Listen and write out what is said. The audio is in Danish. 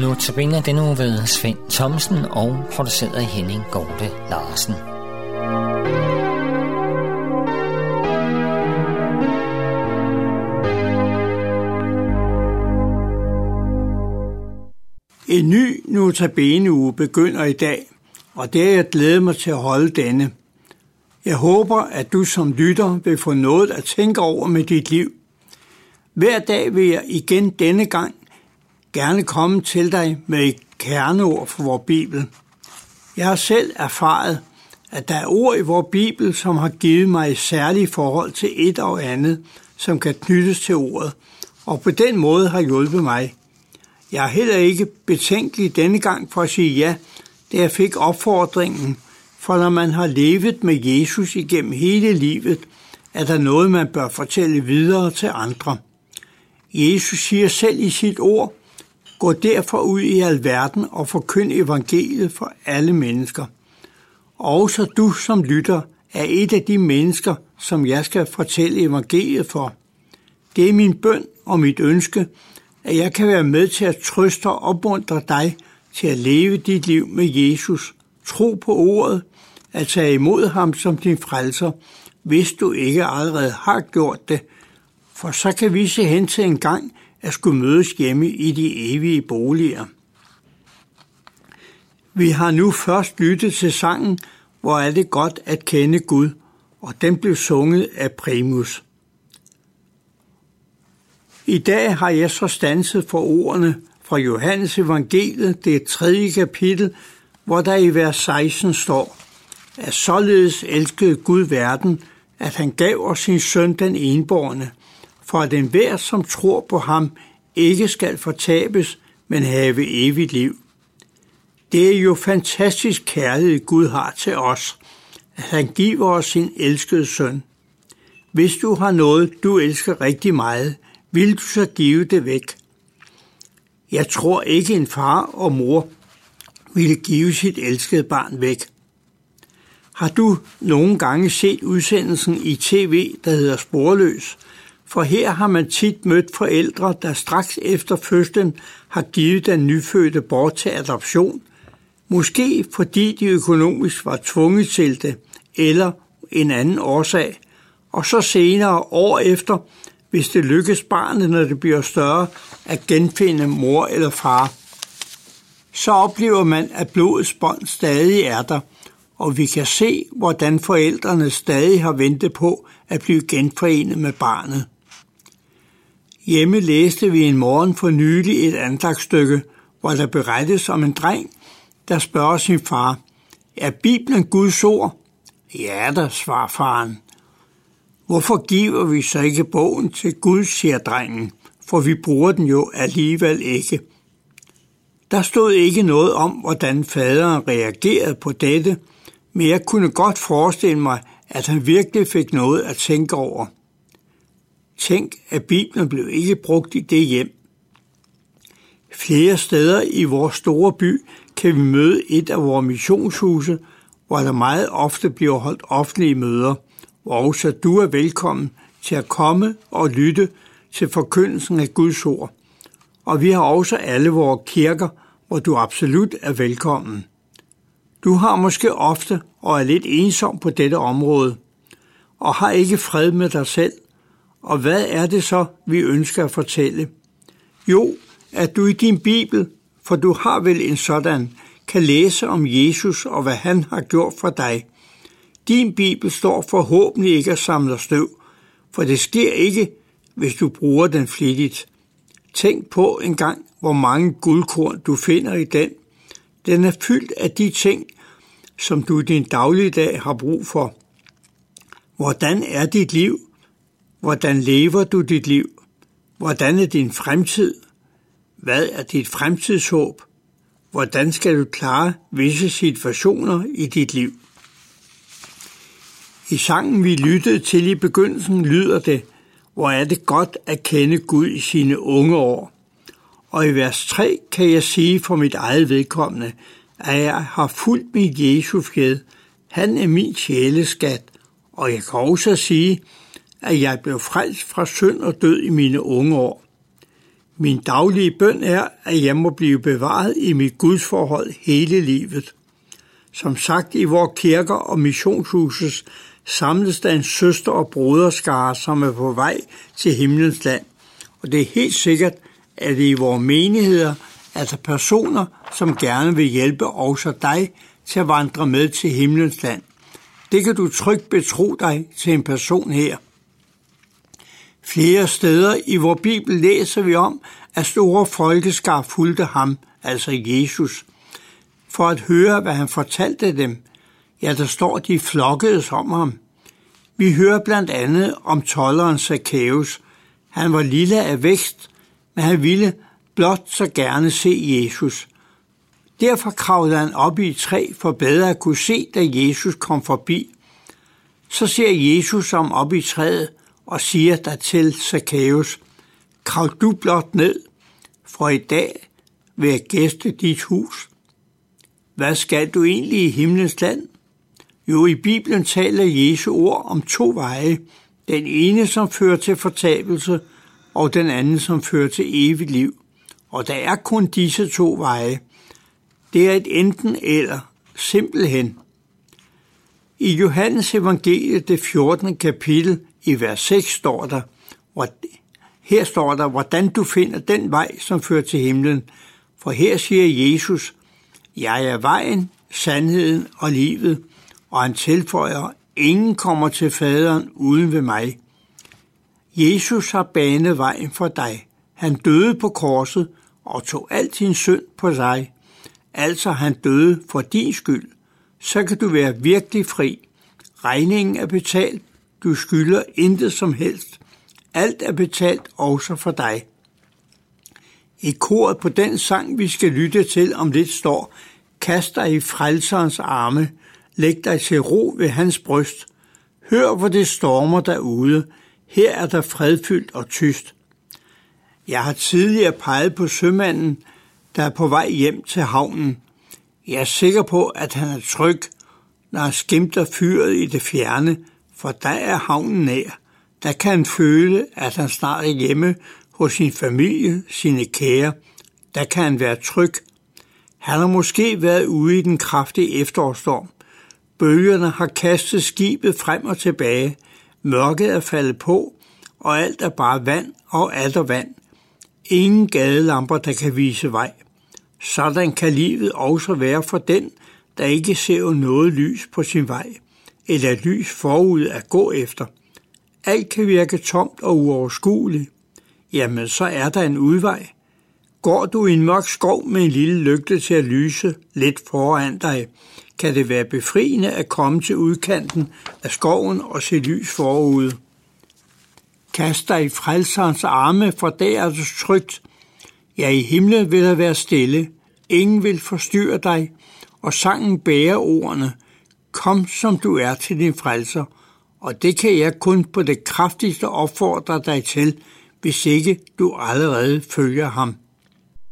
Nu tabiner den ved Svend Thomsen og produceret af Henning Gorte Larsen. En ny notabene uge begynder i dag, og det er jeg glæder mig til at holde denne. Jeg håber, at du som lytter vil få noget at tænke over med dit liv. Hver dag vil jeg igen denne gang gerne komme til dig med et kerneord for vores Bibel. Jeg har selv erfaret, at der er ord i vores Bibel, som har givet mig et særligt forhold til et og andet, som kan knyttes til ordet, og på den måde har hjulpet mig. Jeg er heller ikke betænkelig denne gang for at sige ja, da jeg fik opfordringen, for når man har levet med Jesus igennem hele livet, er der noget, man bør fortælle videre til andre. Jesus siger selv i sit ord, Gå derfor ud i alverden og forkynd evangeliet for alle mennesker. Også du som lytter er et af de mennesker, som jeg skal fortælle evangeliet for. Det er min bøn og mit ønske, at jeg kan være med til at trøste og opmuntre dig til at leve dit liv med Jesus, tro på ordet, at tage imod ham som din frelser, hvis du ikke allerede har gjort det, for så kan vi se hen til en gang, at skulle mødes hjemme i de evige boliger. Vi har nu først lyttet til sangen, hvor er det godt at kende Gud, og den blev sunget af Primus. I dag har jeg så stanset for ordene fra Johannes evangeliet, det tredje kapitel, hvor der i vers 16 står, at således elskede Gud verden, at han gav os sin søn den enborne, for at enhver, som tror på ham, ikke skal fortabes, men have evigt liv. Det er jo fantastisk kærlighed, Gud har til os, at han giver os sin elskede søn. Hvis du har noget, du elsker rigtig meget, vil du så give det væk? Jeg tror ikke en far og mor ville give sit elskede barn væk. Har du nogle gange set udsendelsen i tv, der hedder Sporløs, for her har man tit mødt forældre, der straks efter fødslen har givet den nyfødte bort til adoption, måske fordi de økonomisk var tvunget til det, eller en anden årsag, og så senere år efter, hvis det lykkes barnet, når det bliver større, at genfinde mor eller far. Så oplever man, at blodets bånd stadig er der, og vi kan se, hvordan forældrene stadig har ventet på at blive genforenet med barnet. Hjemme læste vi en morgen for nylig et andagsstykke, hvor der berettes om en dreng, der spørger sin far, er Bibelen Guds ord? Ja da, svarer faren. Hvorfor giver vi så ikke bogen til Gud, siger drengen, for vi bruger den jo alligevel ikke. Der stod ikke noget om, hvordan faderen reagerede på dette, men jeg kunne godt forestille mig, at han virkelig fik noget at tænke over. Tænk, at Bibelen blev ikke brugt i det hjem. Flere steder i vores store by kan vi møde et af vores missionshuse, hvor der meget ofte bliver holdt offentlige møder, hvor også du er velkommen til at komme og lytte til forkyndelsen af Guds ord. Og vi har også alle vores kirker, hvor du absolut er velkommen. Du har måske ofte og er lidt ensom på dette område, og har ikke fred med dig selv – og hvad er det så, vi ønsker at fortælle? Jo, at du i din Bibel, for du har vel en sådan, kan læse om Jesus og hvad han har gjort for dig. Din Bibel står forhåbentlig ikke at samle støv, for det sker ikke, hvis du bruger den flittigt. Tænk på en gang, hvor mange guldkorn du finder i den. Den er fyldt af de ting, som du i din dagligdag har brug for. Hvordan er dit liv, Hvordan lever du dit liv? Hvordan er din fremtid? Hvad er dit fremtidshåb? Hvordan skal du klare visse situationer i dit liv? I sangen, vi lyttede til i begyndelsen, lyder det, hvor er det godt at kende Gud i sine unge år. Og i vers 3 kan jeg sige for mit eget vedkommende, at jeg har fulgt mit Jesu fjed. Han er min sjæleskat. Og jeg kan også sige, at jeg blev frelst fra synd og død i mine unge år. Min daglige bøn er, at jeg må blive bevaret i mit gudsforhold hele livet. Som sagt i vores kirker og missionshuses samles der en søster- og broderskare, som er på vej til himlens land. Og det er helt sikkert, at det i vores menigheder er der personer, som gerne vil hjælpe også dig til at vandre med til himlens land. Det kan du trygt betro dig til en person her. Flere steder i vores Bibel læser vi om, at store folkeskar fulgte ham, altså Jesus, for at høre, hvad han fortalte dem. Ja, der står, de flokkedes om ham. Vi hører blandt andet om tolleren Zacchaeus. Han var lille af vækst, men han ville blot så gerne se Jesus. Derfor kravlede han op i et træ for bedre at kunne se, da Jesus kom forbi. Så ser Jesus ham op i træet og siger der til Zacchaeus, krav du blot ned, for i dag vil jeg gæste dit hus. Hvad skal du egentlig i himlens land? Jo, i Bibelen taler Jesu ord om to veje. Den ene, som fører til fortabelse, og den anden, som fører til evigt liv. Og der er kun disse to veje. Det er et enten eller, simpelthen. I Johannes evangeliet, det 14. kapitel, i vers 6 står der, hvor, her står der, hvordan du finder den vej, som fører til himlen. For her siger Jesus, jeg er vejen, sandheden og livet, og han tilføjer, ingen kommer til faderen uden ved mig. Jesus har banet vejen for dig. Han døde på korset og tog al din synd på sig. Altså han døde for din skyld. Så kan du være virkelig fri. Regningen er betalt. Du skylder intet som helst. Alt er betalt også for dig. I koret på den sang, vi skal lytte til om lidt, står, Kast dig i frelserens arme, læg dig til ro ved hans bryst. Hør, hvor det stormer derude. Her er der fredfyldt og tyst. Jeg har tidligere peget på sømanden, der er på vej hjem til havnen. Jeg er sikker på, at han er tryg, når han skimter fyret i det fjerne, for der er havnen nær. Der kan han føle, at han snart er hjemme hos sin familie, sine kære. Der kan han være tryg. Han har måske været ude i den kraftige efterårsstorm. Bølgerne har kastet skibet frem og tilbage. Mørket er faldet på, og alt er bare vand og alt er vand. Ingen gadelamper, der kan vise vej. Sådan kan livet også være for den, der ikke ser noget lys på sin vej, eller lys forud at gå efter. Alt kan virke tomt og uoverskueligt. Jamen, så er der en udvej. Går du i en mørk skov med en lille lygte til at lyse lidt foran dig, kan det være befriende at komme til udkanten af skoven og se lys forude. Kast dig i frelserens arme, for der er du trygt. Ja, i himlen vil der være stille. Ingen vil forstyrre dig, og sangen bærer ordene. Kom som du er til din frelser, og det kan jeg kun på det kraftigste opfordre dig til, hvis ikke du allerede følger ham.